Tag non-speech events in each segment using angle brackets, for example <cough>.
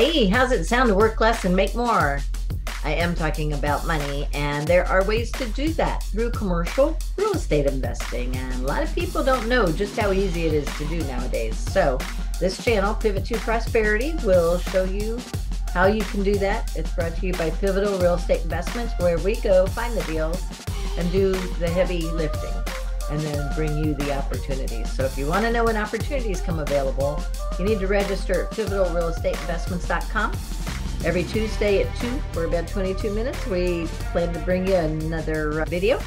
Hey, how's it sound to work less and make more? I am talking about money, and there are ways to do that through commercial real estate investing. And a lot of people don't know just how easy it is to do nowadays. So, this channel, Pivot to Prosperity, will show you how you can do that. It's brought to you by Pivotal Real Estate Investments, where we go find the deals and do the heavy lifting and then bring you the opportunities. So if you want to know when opportunities come available, you need to register at pivotalrealestateinvestments.com. Every Tuesday at 2 for about 22 minutes, we plan to bring you another uh, video.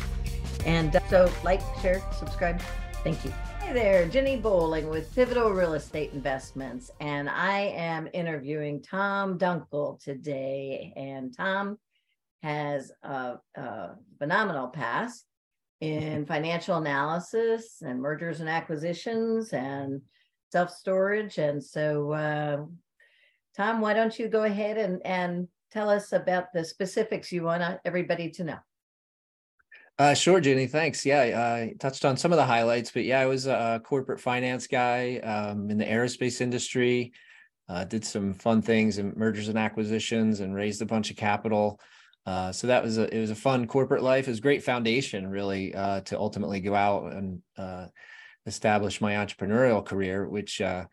And uh, so like, share, subscribe. Thank you. Hey there, Ginny Bolling with Pivotal Real Estate Investments. And I am interviewing Tom Dunkel today. And Tom has a, a phenomenal past in financial analysis and mergers and acquisitions and self storage. And so, uh, Tom, why don't you go ahead and, and tell us about the specifics you want everybody to know? Uh, sure, Ginny. Thanks. Yeah, I touched on some of the highlights, but yeah, I was a corporate finance guy um, in the aerospace industry. Uh, did some fun things and mergers and acquisitions, and raised a bunch of capital. Uh, so that was a it was a fun corporate life. It was a great foundation, really, uh, to ultimately go out and uh, establish my entrepreneurial career, which uh,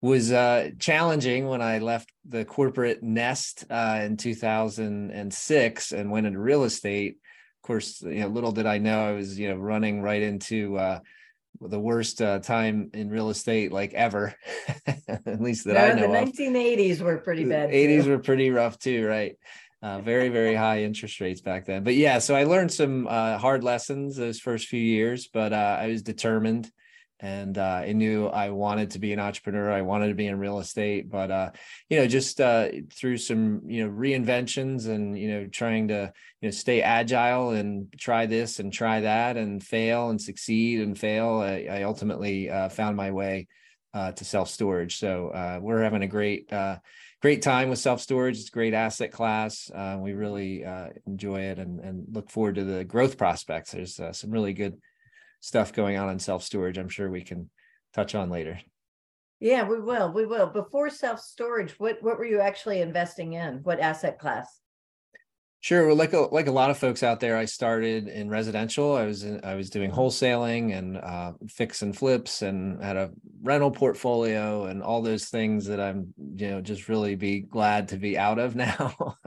was uh, challenging when I left the corporate nest in 2006 and went into real estate. Of course, you know, little did I know I was you know running right into the worst uh, time in real estate like ever <laughs> at least that no, i know the 1980s were pretty bad 80s too. were pretty rough too right uh, very very high interest rates back then. But yeah so i learned some uh, hard lessons those first few years but uh, i was determined and uh, i knew i wanted to be an entrepreneur. I wanted to be in real estate but uh, you know just uh, through some you know reinventions and you know trying to you know stay agile and try this and try that and fail and succeed and fail i, I ultimately found my way to self storage so we're having a great great time with self storage. It's a great asset class. Uh, we really uh, enjoy it and, and look forward to the growth prospects. There's uh, some really good stuff going on in self storage. I'm sure we can touch on later. Yeah, we will. We will. Before self storage, what what were you actually investing in? What asset class? Sure. Well, like a, like a lot of folks out there, I started in residential. I was in, I was doing wholesaling and uh, fix and flips, and had a rental portfolio and all those things that I'm you know just really be glad to be out of <laughs> now.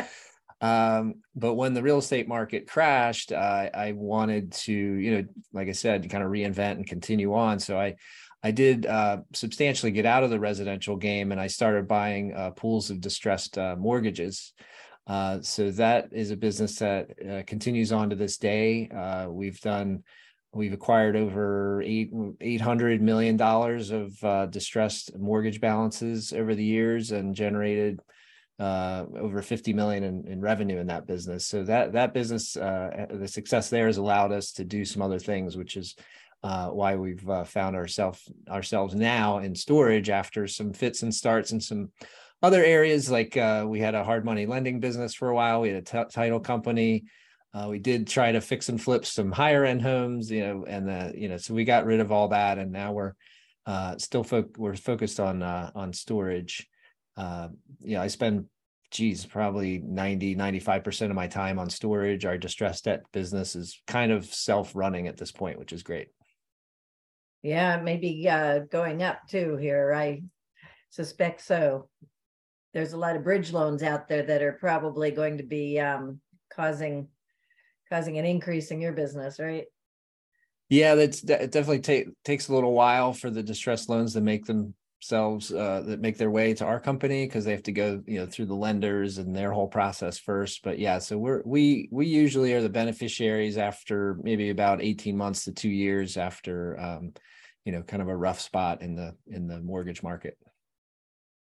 <laughs> um, but when the real estate market crashed, I, I wanted to you know like I said, kind of reinvent and continue on. So I I did uh, substantially get out of the residential game, and I started buying uh, pools of distressed uh, mortgages. Uh, so that is a business that uh, continues on to this day. Uh, we've done, we've acquired over eight eight hundred million dollars of uh, distressed mortgage balances over the years and generated uh, over 50 million in, in, revenue in that business. So that that business, the success there has allowed us to do some other things, which is why we've found ourselves ourselves now in storage after some fits and starts and some other areas like uh, we had a hard money lending business for a while. We had a t- title company. Uh, we did try to fix and flip some higher end homes you know and the you know so we got rid of all that and now we're uh, still fo- we're focused on uh, on storage. Uh, yeah i spend geez probably 90 95% of my time on storage. Our distressed debt business is kind of self-running at this point which is great. Yeah maybe uh, going up too here. I suspect so there's a lot of bridge loans out there that are probably going to be um, causing causing an increase in your business, right? Yeah, that's it definitely take, takes a little while for the distressed loans to make themselves uh, that make their way to our company because they have to go you know through the lenders and their whole process first. But yeah, so we're we we usually are the beneficiaries after maybe about 18 months to two years after um, you know kind of a rough spot in the in the mortgage market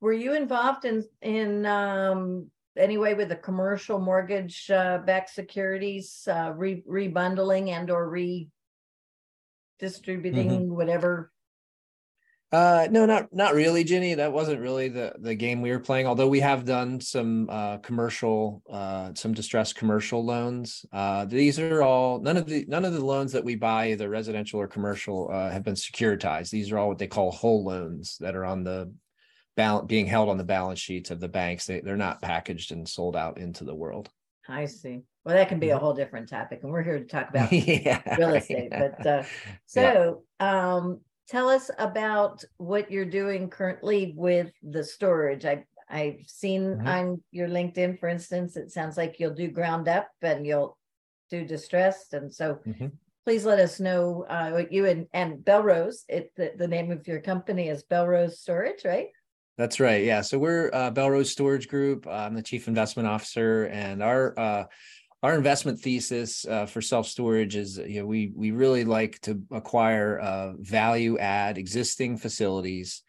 were you involved in in um, any way with the commercial mortgage uh, backed securities uh, re- rebundling and or redistributing mm-hmm. whatever uh, no, not not really, Ginny. That wasn't really the the game we were playing. Although we have done some uh, commercial, uh, some distressed commercial loans. Uh, these are all none of the none of the loans that we buy, either residential or commercial, uh, have been securitized. These are all what they call whole loans that are on the balance being held on the balance sheets of the banks. They, they're not packaged and sold out into the world. I see. Well, that can be a mm-hmm. whole different topic, and we're here to talk <laughs> about yeah, real estate. But uh, <laughs> so, yeah. um, tell us about what you're doing currently with the storage. I I've seen mm-hmm. on your LinkedIn, for instance, it sounds like you'll do ground up and you'll do distressed, and so. Mm-hmm. Please let us know uh, what you and, and Belrose. It the, the name of your company is Belrose Storage, right? That's right. Yeah. So we're uh, Belrose Storage Group. I'm the chief investment officer, and our uh, our investment thesis uh, for self storage is you know we we really like to acquire uh, value add existing facilities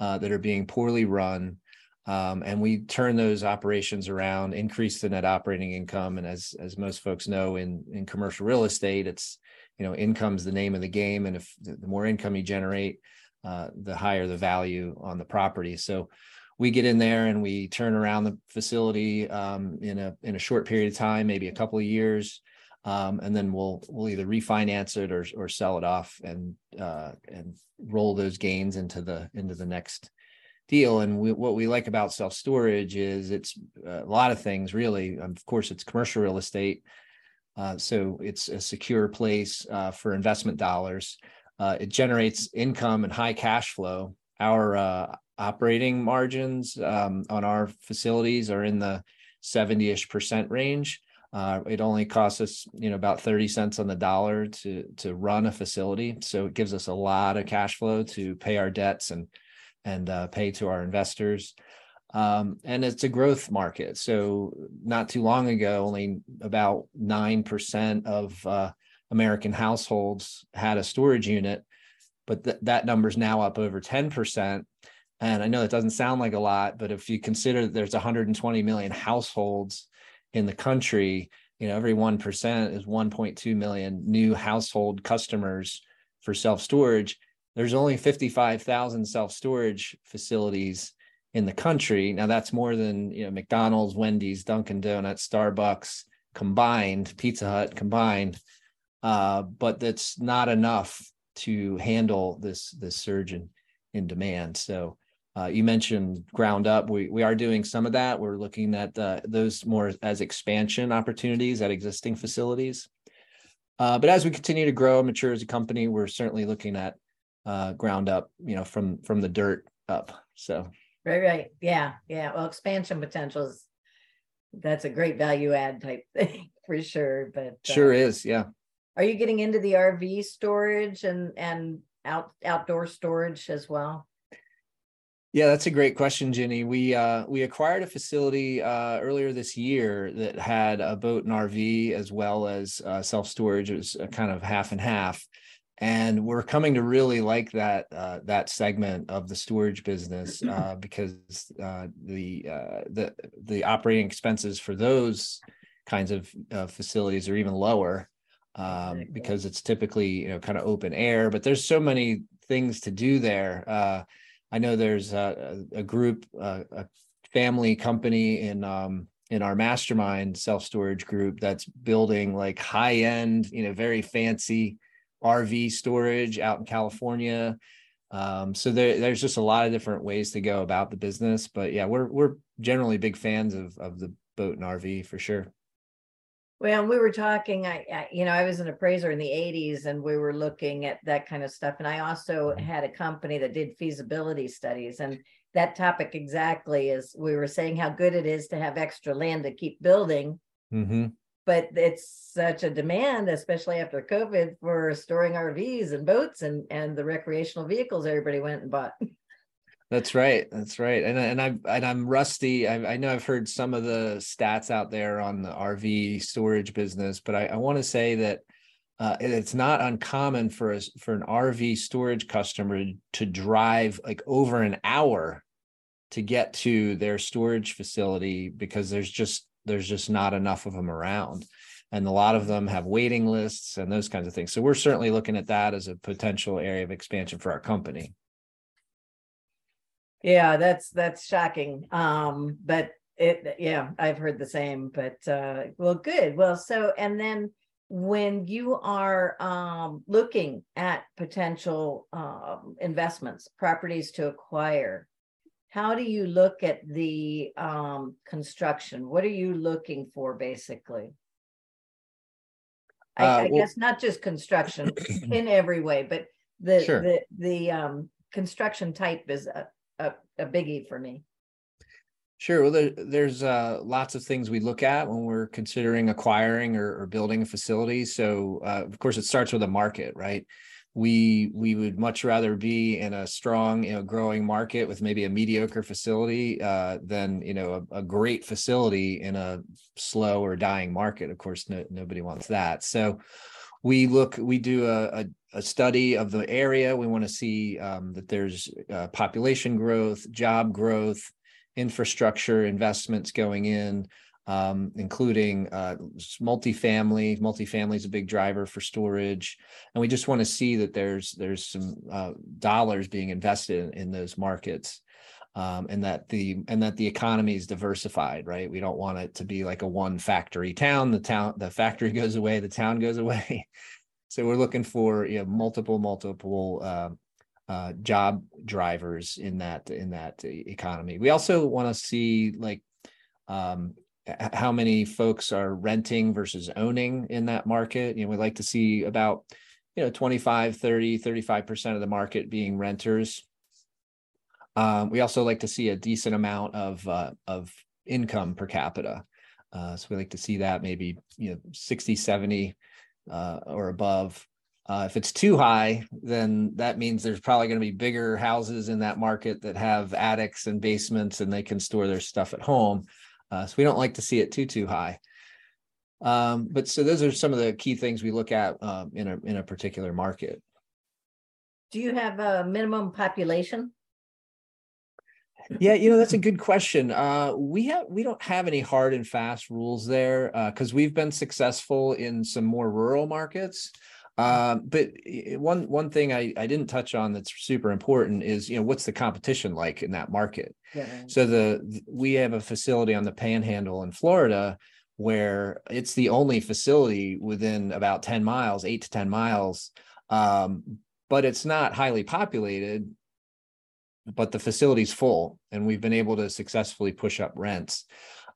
uh, that are being poorly run. Um, and we turn those operations around, increase the net operating income, and as as most folks know, in in commercial real estate, it's you know income's the name of the game, and if the more income you generate, uh, the higher the value on the property. So we get in there and we turn around the facility um, in a in a short period of time, maybe a couple of years, um, and then we'll we'll either refinance it or or sell it off and uh, and roll those gains into the into the next deal. And we, what we like about self storage is it's a lot of things really. Of course, it's commercial real estate, uh, so it's a secure place uh, for investment dollars. Uh, it generates income and high cash flow. Our uh, operating margins um, on our facilities are in the 70-ish percent range. Uh, it only costs us, you know, about 30 cents on the dollar to to run a facility. So it gives us a lot of cash flow to pay our debts and and uh, pay to our investors. Um, and it's a growth market. So not too long ago, only about nine percent of uh, American households had a storage unit, but th- that number is now up over 10%. And I know that doesn't sound like a lot, but if you consider that there's 120 million households in the country, you know, every 1% is 1.2 million new household customers for self storage. There's only 55,000 self storage facilities in the country. Now that's more than, you know, McDonald's, Wendy's, Dunkin' Donuts, Starbucks combined, Pizza Hut combined uh, but that's not enough to handle this this surge in, in demand. So uh, you mentioned ground up. We we are doing some of that. We're looking at uh, those more as expansion opportunities at existing facilities. Uh, but as we continue to grow and mature as a company, we're certainly looking at uh, ground up. You know, from from the dirt up. So right, right, yeah, yeah. Well, expansion potential is that's a great value add type <laughs> thing for sure. But sure uh, is, yeah. Are you getting into the RV storage and and out outdoor storage as well? Yeah, that's a great question, Ginny. We uh, we acquired a facility uh, earlier this year that had a boat and RV as well as uh, self storage. It was kind of half and half, and we're coming to really like that uh, that segment of the storage business uh, <clears throat> because uh, the the the operating expenses for those kinds of facilities are even lower um, because it's typically you know kind of open air. But there's so many things to do there. Uh, I know there's a, a group, a, a, family company in um, in our mastermind self storage group that's building like high end, you know, very fancy RV storage out in California. Um, so there, there's just a lot of different ways to go about the business. But yeah, we're we're generally big fans of of the boat and RV for sure. Well, we were talking, I, I, you know, I was an appraiser in the 80s and we were looking at that kind of stuff. And I also mm-hmm. had a company that did feasibility studies. And that topic exactly is we were saying how good it is to have extra land to keep building. Mm-hmm. But it's such a demand, especially after COVID, for storing RVs and boats and, and the recreational vehicles everybody went and bought. <laughs> That's right. That's right. And and I and I'm rusty. I, I, know I've heard some of the stats out there on the RV storage business, but I, I want to say that uh, it's not uncommon for us for an RV storage customer to drive like over an hour to get to their storage facility because there's just there's just not enough of them around and a lot of them have waiting lists and those kinds of things so we're certainly looking at that as a potential area of expansion for our company yeah, that's that's shocking. Um, but it yeah, I've heard the same. But uh well good. Well, so and then when you are um looking at potential um investments, properties to acquire, how do you look at the um, construction? What are you looking for basically? I, Uh, I well- guess not just construction <clears throat> in every way, but the Sure. the the um, construction type is a, a, a biggie for me. Sure. Well, there, there's uh, lots of things we look at when we're considering acquiring or, or building a facility. So, uh, of course, it starts with a market, right? We we would much rather be in a strong, you know, growing market with maybe a mediocre facility uh, than you know a, a great facility in a slow or dying market. Of course, no, nobody wants that. So, we look we do a, a, a study of the area. We want to see um, that there's uh, population growth job growth infrastructure investments going in um, including uh, multifamily. Multifamily is a big driver for storage. And we just want to see that there's there's some uh, dollars being invested in, in those markets um, and that the and that the economy is diversified right? We don't want it to be like a one factory town the town the factory <laughs> goes away the town goes away. <laughs> So we're looking for you know multiple multiple uh, uh, job drivers in that in that economy. We also want to see like um, how many folks are renting versus owning in that market. You know we like to see about you know 25 30 35% of the market being renters um, we also like to see a decent amount of uh, of income per capita. Uh, so we like to see that maybe you know 60, 70 uh, or above. Uh, if it's too high, then that means there's probably going to be bigger houses in that market that have attics and basements and they can store their stuff at home. Uh, so we don't like to see it too too high. Um, but so those are some of the key things we look at um, in a in a particular market. Do you have a minimum population? Yeah, you know, that's a good question. Uh, we have we don't have any hard and fast rules there because we've been successful in some more rural markets. Um, but one one thing I, I didn't touch on that's super important is you know what's the competition like in that market. Yeah. So the th- we have a facility on the Panhandle in Florida where it's the only facility within about 10 miles, 8 to 10 miles. Um, but it's not highly populated, but the facility's full and we've been able to successfully push up rents.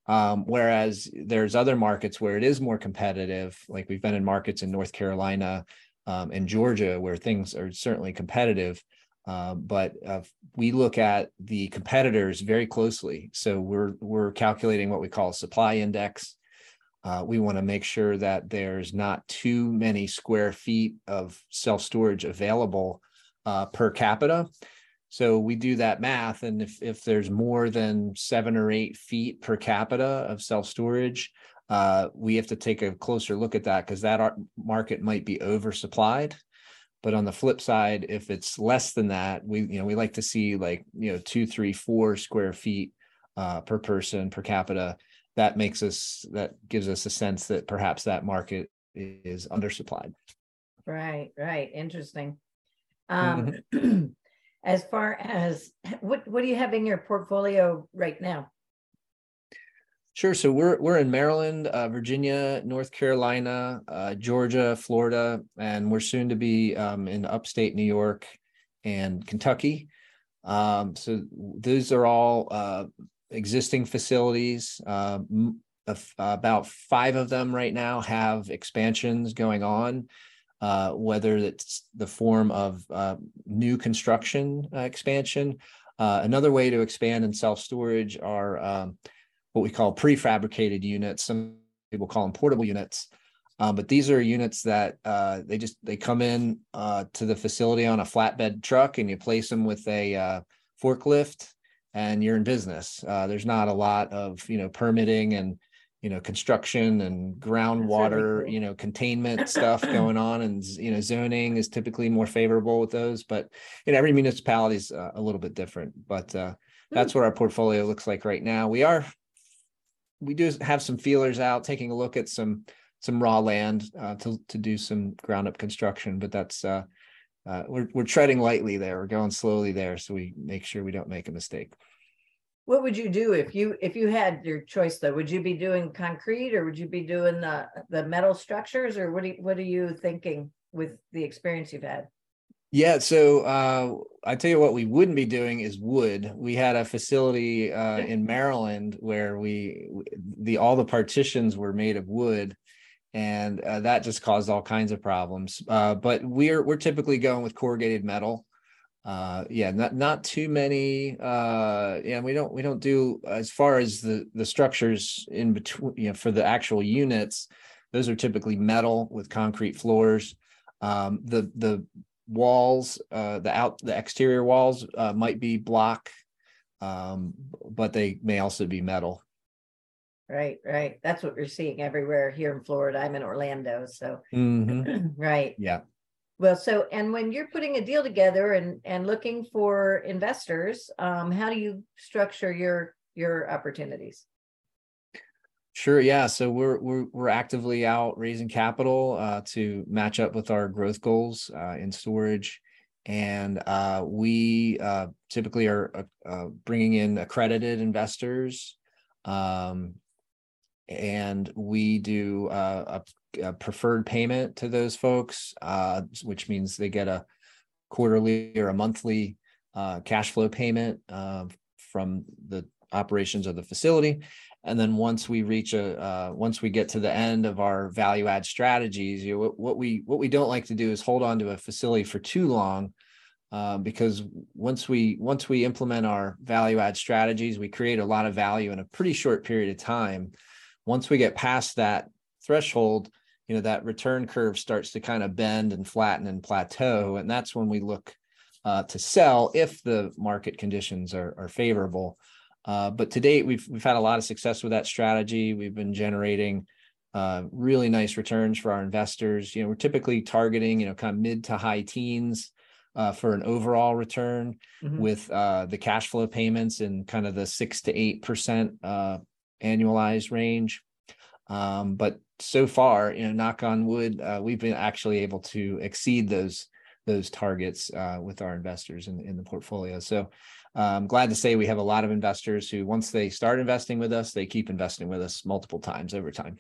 Um, whereas there's other markets where it is more competitive, like we've been in markets in North Carolina um, and Georgia where things are certainly competitive. Uh, but uh, we look at the competitors very closely. So we're we're calculating what we call a supply index. Uh, we want to make sure that there's not too many square feet of self storage available uh, per capita. So we do that math, and if if there's more than seven or eight feet per capita of self storage, uh, we have to take a closer look at that because that ar- market might be oversupplied. But on the flip side, if it's less than that, we you know we like to see like you know two, three, four square feet uh, per person per capita. That makes us that gives us a sense that perhaps that market is undersupplied. Right, right. Interesting. Um, <clears throat> as far as what what do you have in your portfolio right now? Sure. So we're we're in Maryland, uh, Virginia, North Carolina, uh, Georgia, Florida, and we're soon to be um, in upstate New York and Kentucky. Um, so those are all uh, existing facilities. Uh, m- about five of them right now have expansions going on, uh, whether it's the form of uh, new construction uh, expansion. Uh, another way to expand in self storage are um, what we call prefabricated units. Some people call them portable units. Um, but these are units that uh, they just they come in to the facility on a flatbed truck and you place them with a forklift and you're in business. There's not a lot of you know permitting and you know construction and groundwater cool. you know containment <laughs> stuff going on and you know zoning is typically more favorable with those but you know every municipality is uh, a little bit different but uh, that's what our portfolio looks like right now. We are we do have some feelers out taking a look at some some raw land uh, to to do some ground up construction but that's uh, uh, we're we're treading lightly there. We're going slowly there so we make sure we don't make a mistake What would you do if you if you had your choice though? Would you be doing concrete or would you be doing the the metal structures or what do you, what are you thinking with the experience you've had? Yeah, so uh, I tell you what, we wouldn't be doing is wood. We had a facility uh, in Maryland where we the all the partitions were made of wood, and uh, that just caused all kinds of problems. Uh, but we're we're typically going with corrugated metal. Uh, yeah, not not too many. Uh, yeah, we don't we don't do as far as the the structures in between. You know, for the actual units, those are typically metal with concrete floors. Um, the the walls, uh, the out the exterior walls uh, might be block, um, but they may also be metal. Right, right. That's what we're seeing everywhere here in Florida. I'm in Orlando, so Mhm. <clears throat> right. Yeah. Well, so and when you're putting a deal together and and looking for investors, um, how do you structure your your opportunities? Sure. Yeah. So we're we're we're actively out raising capital uh, to match up with our growth goals uh, in storage, and uh, we uh, typically are uh, uh, bringing in accredited investors, um, and we do uh, a, a preferred payment to those folks, uh, which means they get a quarterly or a monthly uh, cash flow payment uh, from the operations of the facility. And then once we reach a uh, once we get to the end of our value add strategies you know, what, what we what we don't like to do is hold on to a facility for too long uh, because once we once we implement our value add strategies we create a lot of value in a pretty short period of time once we get past that threshold you know that return curve starts to kind of bend and flatten and plateau and that's when we look uh, to sell if the market conditions are, are favorable uh, but to date, we've we've had a lot of success with that strategy. We've been generating uh, really nice returns for our investors. You know, we're typically targeting you know kind of mid to high teens uh, for an overall return, Mhm. with uh, the cash flow payments and kind of the six to eight percent uh, annualized range. Um, but so far, you know, knock on wood, uh, we've been actually able to exceed those those targets uh, with our investors in, in the portfolio. So I'm glad to say we have a lot of investors who, once they start investing with us, they keep investing with us multiple times over time.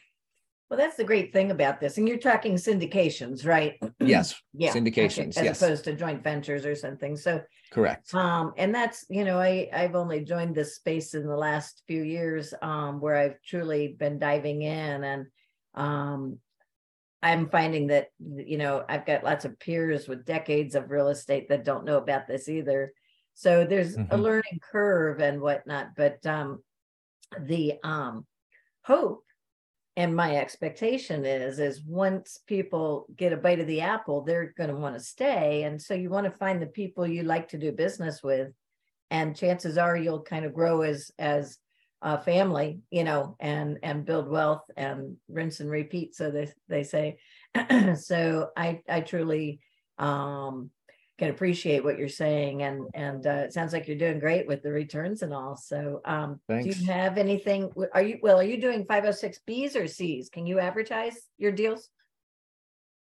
Well, that's the great thing about this. And you're talking syndications, right? <clears throat> Yes, Yeah. okay, syndications, As yes. opposed to joint ventures or something. So correct. Um, and that's, you know, I, I've only joined this space in the last few years, um, where I've truly been diving in and, um, I'm finding that, you know, I've got lots of peers with decades of real estate that don't know about this either. So there's a Mhm. learning curve and whatnot, but, um, the, um, hope and my expectation is is once people get a bite of the apple they're going to want to stay. And so you want to find the people you like to do business with and chances are you'll kind of grow as as a family you know and and build wealth and rinse and repeat so they they say. <clears throat> So i i truly um can appreciate what you're saying and and uh, it sounds like you're doing great with the returns and all so um do you have anything are you well are you doing 506 b's or c's can you advertise your deals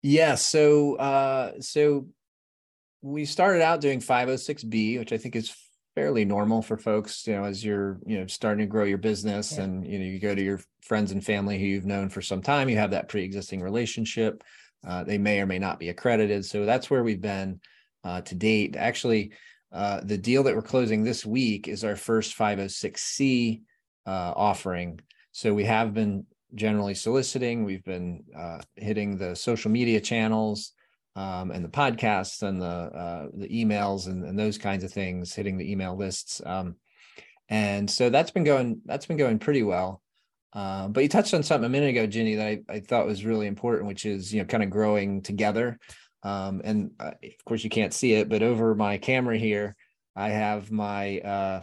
Yeah. So, uh, so we started out doing 506B, which I think is fairly normal for folks, you know, as you're, you know, starting to grow your business Yeah. and, you know, you go to your friends and family who you've known for some time, you have that pre-existing relationship. Uh, they may or may not be accredited. So that's where we've been uh, to date. Actually, uh, the deal that we're closing this week is our first 506C uh, offering. So we have been generally soliciting. We've been uh, hitting the social media channels um, and the podcasts and the uh, the emails and, and those kinds of things, hitting the email lists. Um, and so that's been going that's been going pretty well. Uh, but you touched on something a minute ago, Ginny, that I, I thought was really important, which is you know kind of growing together. Um, and uh, of course you can't see it, but over my camera here, I have my uh,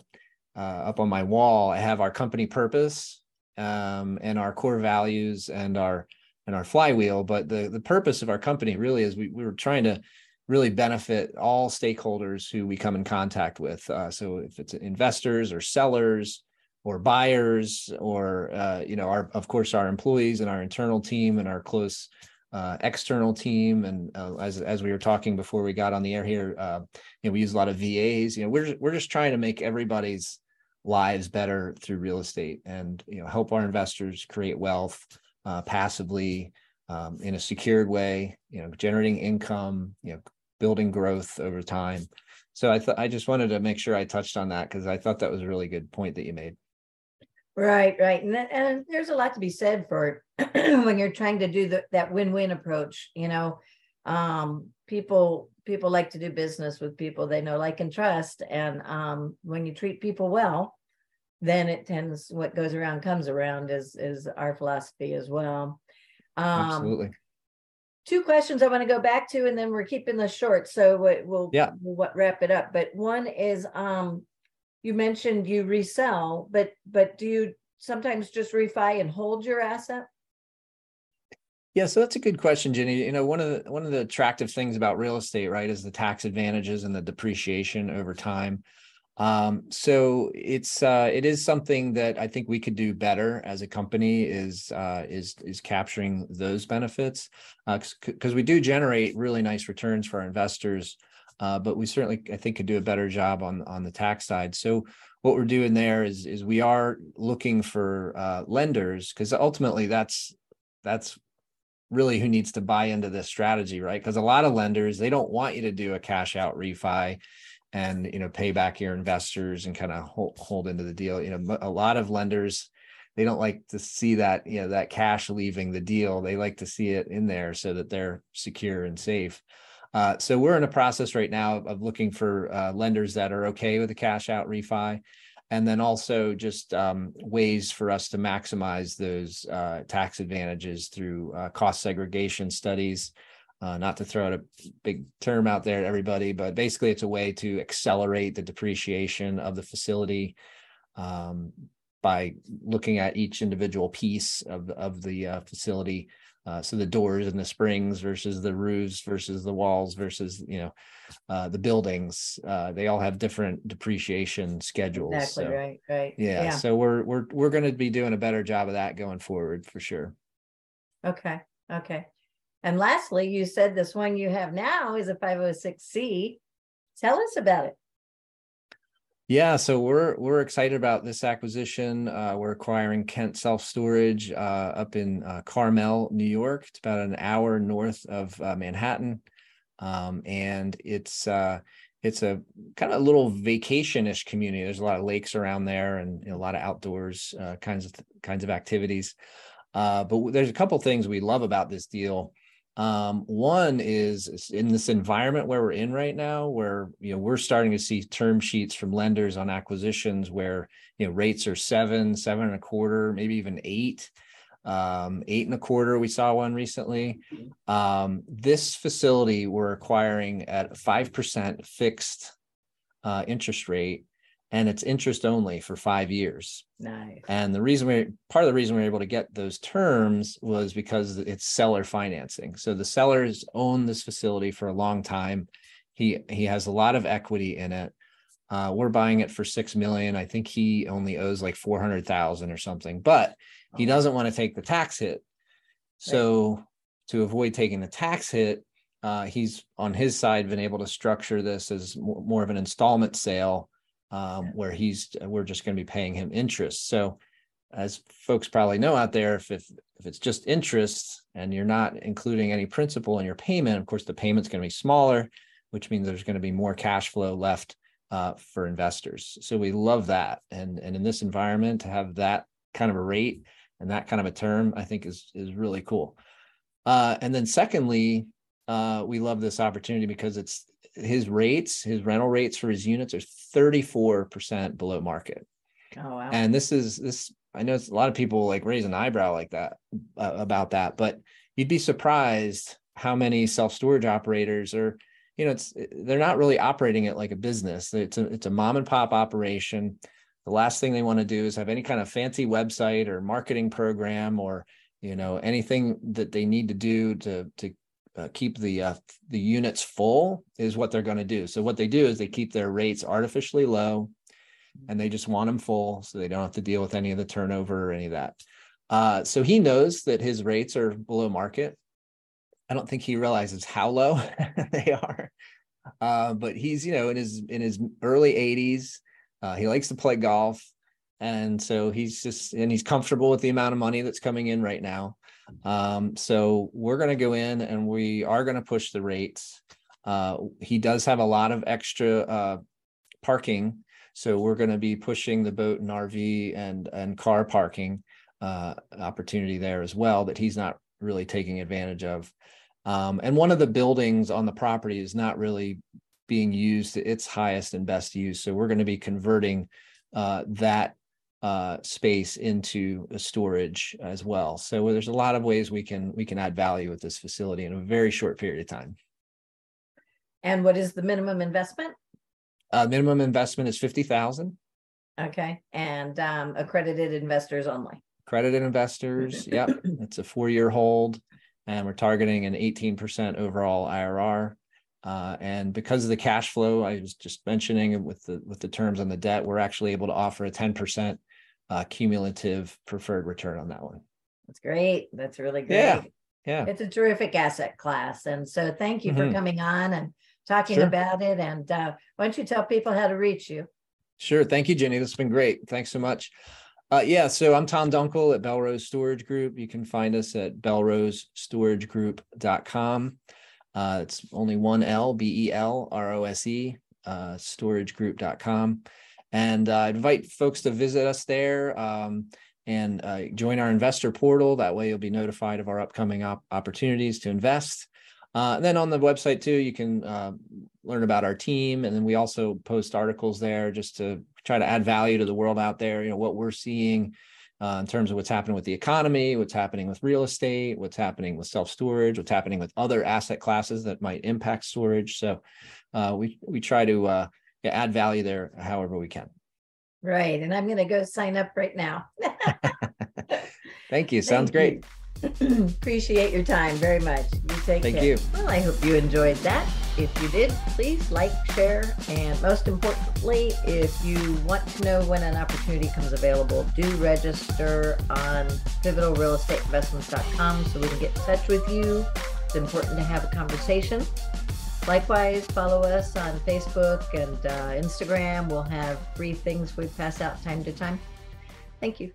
uh, up on my wall. I have our company purpose um, and our core values and our and our flywheel. But the the purpose of our company really is we we were trying to really benefit all stakeholders who we come in contact with. Uh, so if it's investors or sellers or buyers or uh, you know our of course our employees and our internal team and our close uh, external team and uh, as as we were talking before we got on the air here uh, you know we use a lot of VAs you know we're we're just trying to make everybody's lives better through real estate and you know help our investors create wealth uh, passively um, in a secured way you know generating income you know building growth over time. So I I just wanted to make sure I touched on that because I thought that was a really good point that you made. Right, right. And, that, and there's a lot to be said for <clears throat> when you're trying to do the, that win-win approach, you know, um, people, people like to do business with people they know, like, and trust. And um, when you treat people well, then it tends, what goes around comes around is, is our philosophy as well. Um, Absolutely. Two questions I want to go back to, and then we're keeping this short, so we'll, Yeah. we'll what wrap it up. But one is, um, you mentioned you resell, but but do you sometimes just refi and hold your asset? Yeah, so that's a good question, Ginny. You know, one of the one of the attractive things about real estate, right, is the tax advantages and the depreciation over time. Um, so it's uh, it is something that I think we could do better as a company is uh, is is capturing those benefits because uh, we do generate really nice returns for our investors, uh, but we certainly I think could do a better job on on the tax side. So what we're doing there is is we are looking for uh, lenders because ultimately that's that's really who needs to buy into this strategy, right? Because a lot of lenders, they don't want you to do a cash out refi and you know pay back your investors and kind of hold, hold into the deal. You know, a lot of lenders they don't like to see that you know that cash leaving the deal. They like to see it in there so that they're secure and safe. Uh, so we're in a process right now of looking for uh, lenders that are okay with the cash out refi and then also just um, ways for us to maximize those uh, tax advantages through uh, cost segregation studies. Uh, not to throw out a big term out there to everybody, but basically it's a way to accelerate the depreciation of the facility um, by looking at each individual piece of, of the facility uh, so the doors and the springs versus the roofs versus the walls versus you know uh, the buildings, uh, they all have different depreciation schedules. Exactly so, right, right. Yeah, yeah. So we're we're we're going to be doing a better job of that going forward for sure. Okay. Okay. And lastly, you said this one you have now is a 506c. Tell us about it. Yeah, so we're we're excited about this acquisition. Uh, we're acquiring Kent Self Storage uh, up in uh, Carmel, New York. It's about an hour north of uh, Manhattan, um, and it's uh, it's a kind of a little vacation-ish community. There's a lot of lakes around there, and you know, a lot of outdoors uh, kinds of kinds of activities. but there's a couple things we love about this deal. Um, one is in this environment where we're in right now, where you know we're starting to see term sheets from lenders on acquisitions where you know rates are seven, seven and a quarter, maybe even eight, um, eight and a quarter. We saw one recently. Um, this facility we're acquiring at five percent fixed uh, interest rate, and it's interest only for five years. Nice. And the reason we part of the reason we were able to get those terms was because it's seller financing. So the sellers own this facility for a long time. He he has a lot of equity in it. Uh, we're buying it for six million. I think he only owes like four hundred thousand or something, but he oh. doesn't want to take the tax hit. So right. to avoid taking the tax hit, uh, he's on his side been able to structure this as more of an installment sale um, where he's we're just going to be paying him interest. So, as folks probably know out there, if, if if it's just interest and you're not including any principal in your payment, of course the payment's going to be smaller, which means there's going to be more cash flow left uh, for investors. So we love that, and and in this environment to have that kind of a rate and that kind of a term, I think is is really cool. Uh, and then secondly, uh, we love this opportunity because it's his rates, his rental rates for his units are 34% below market. Oh, wow. And this is this I know it's a lot of people like raise an eyebrow like that uh, about that, but you'd be surprised how many self-storage operators are you know it's they're not really operating it like a business. It's a it's a mom and pop operation. The last thing they want to do is have any kind of fancy website or marketing program or you know anything that they need to do to to uh, keep the uh, the units full is what they're going to do. So what they do is they keep their rates artificially low, and they just want them full, so they don't have to deal with any of the turnover or any of that. Uh, so he knows that his rates are below market. I don't think he realizes how low <laughs> they are, uh, but he's you know in his in his early 80s. Uh, he likes to play golf, and so he's just and he's comfortable with the amount of money that's coming in right now. Um, so we're going to go in and we are going to push the rates. Uh, he does have a lot of extra uh, parking, so we're going to be pushing the boat and RV and and car parking uh, opportunity there as well that he's not really taking advantage of. Um, and one of the buildings on the property is not really being used to its highest and best use. So we're going to be converting uh, that uh, space into a storage as well. So there's a lot of ways we can we can add value with this facility in a very short period of time. And what is the minimum investment? Uh, minimum investment is fifty thousand. Okay, and um, accredited investors only. Accredited investors. <clears throat> yep, it's a four-year hold, and we're targeting an eighteen percent overall IRR. Uh, and because of the cash flow, I was just mentioning with the with the terms on the debt, we're actually able to offer a ten percent uh, cumulative preferred return on that one. That's great. That's really great. Yeah. Yeah. It's a terrific asset class. And so thank you for Mhm. coming on and talking Sure. about it. And uh, why don't you tell people how to reach you? Sure. Thank you, Ginny. This has been great. Thanks so much. Uh, yeah, so I'm Tom Dunkel at Belrose Storage Group. You can find us at belrosestoragegroup.com. Uh, it's only one L, B E L R O S E, uh, storagegroup.com. And uh, invite folks to visit us there um, and uh, join our investor portal. That way, you'll be notified of our upcoming op- opportunities to invest. Uh, and then on the website too, you can uh, learn about our team, and then we also post articles there just to try to add value to the world out there. You know what we're seeing uh, in terms of what's happening with the economy, what's happening with real estate, what's happening with self storage, what's happening with other asset classes that might impact storage. So uh, we we try to add value there however we can. Right. And I'm going to go sign up right now. Thank you. <laughs> Sounds Thank great. you. <clears throat> Appreciate your time very much. You take Thank care. you. Well, I hope you enjoyed that. If you did, please like, share, and most importantly, if you want to know when an opportunity comes available, do register on pivotalrealestateinvestments.com so we can get in touch with you. It's important to have a conversation. Likewise, follow us on Facebook and uh, Instagram. We'll have free things we pass out time to time. Thank you.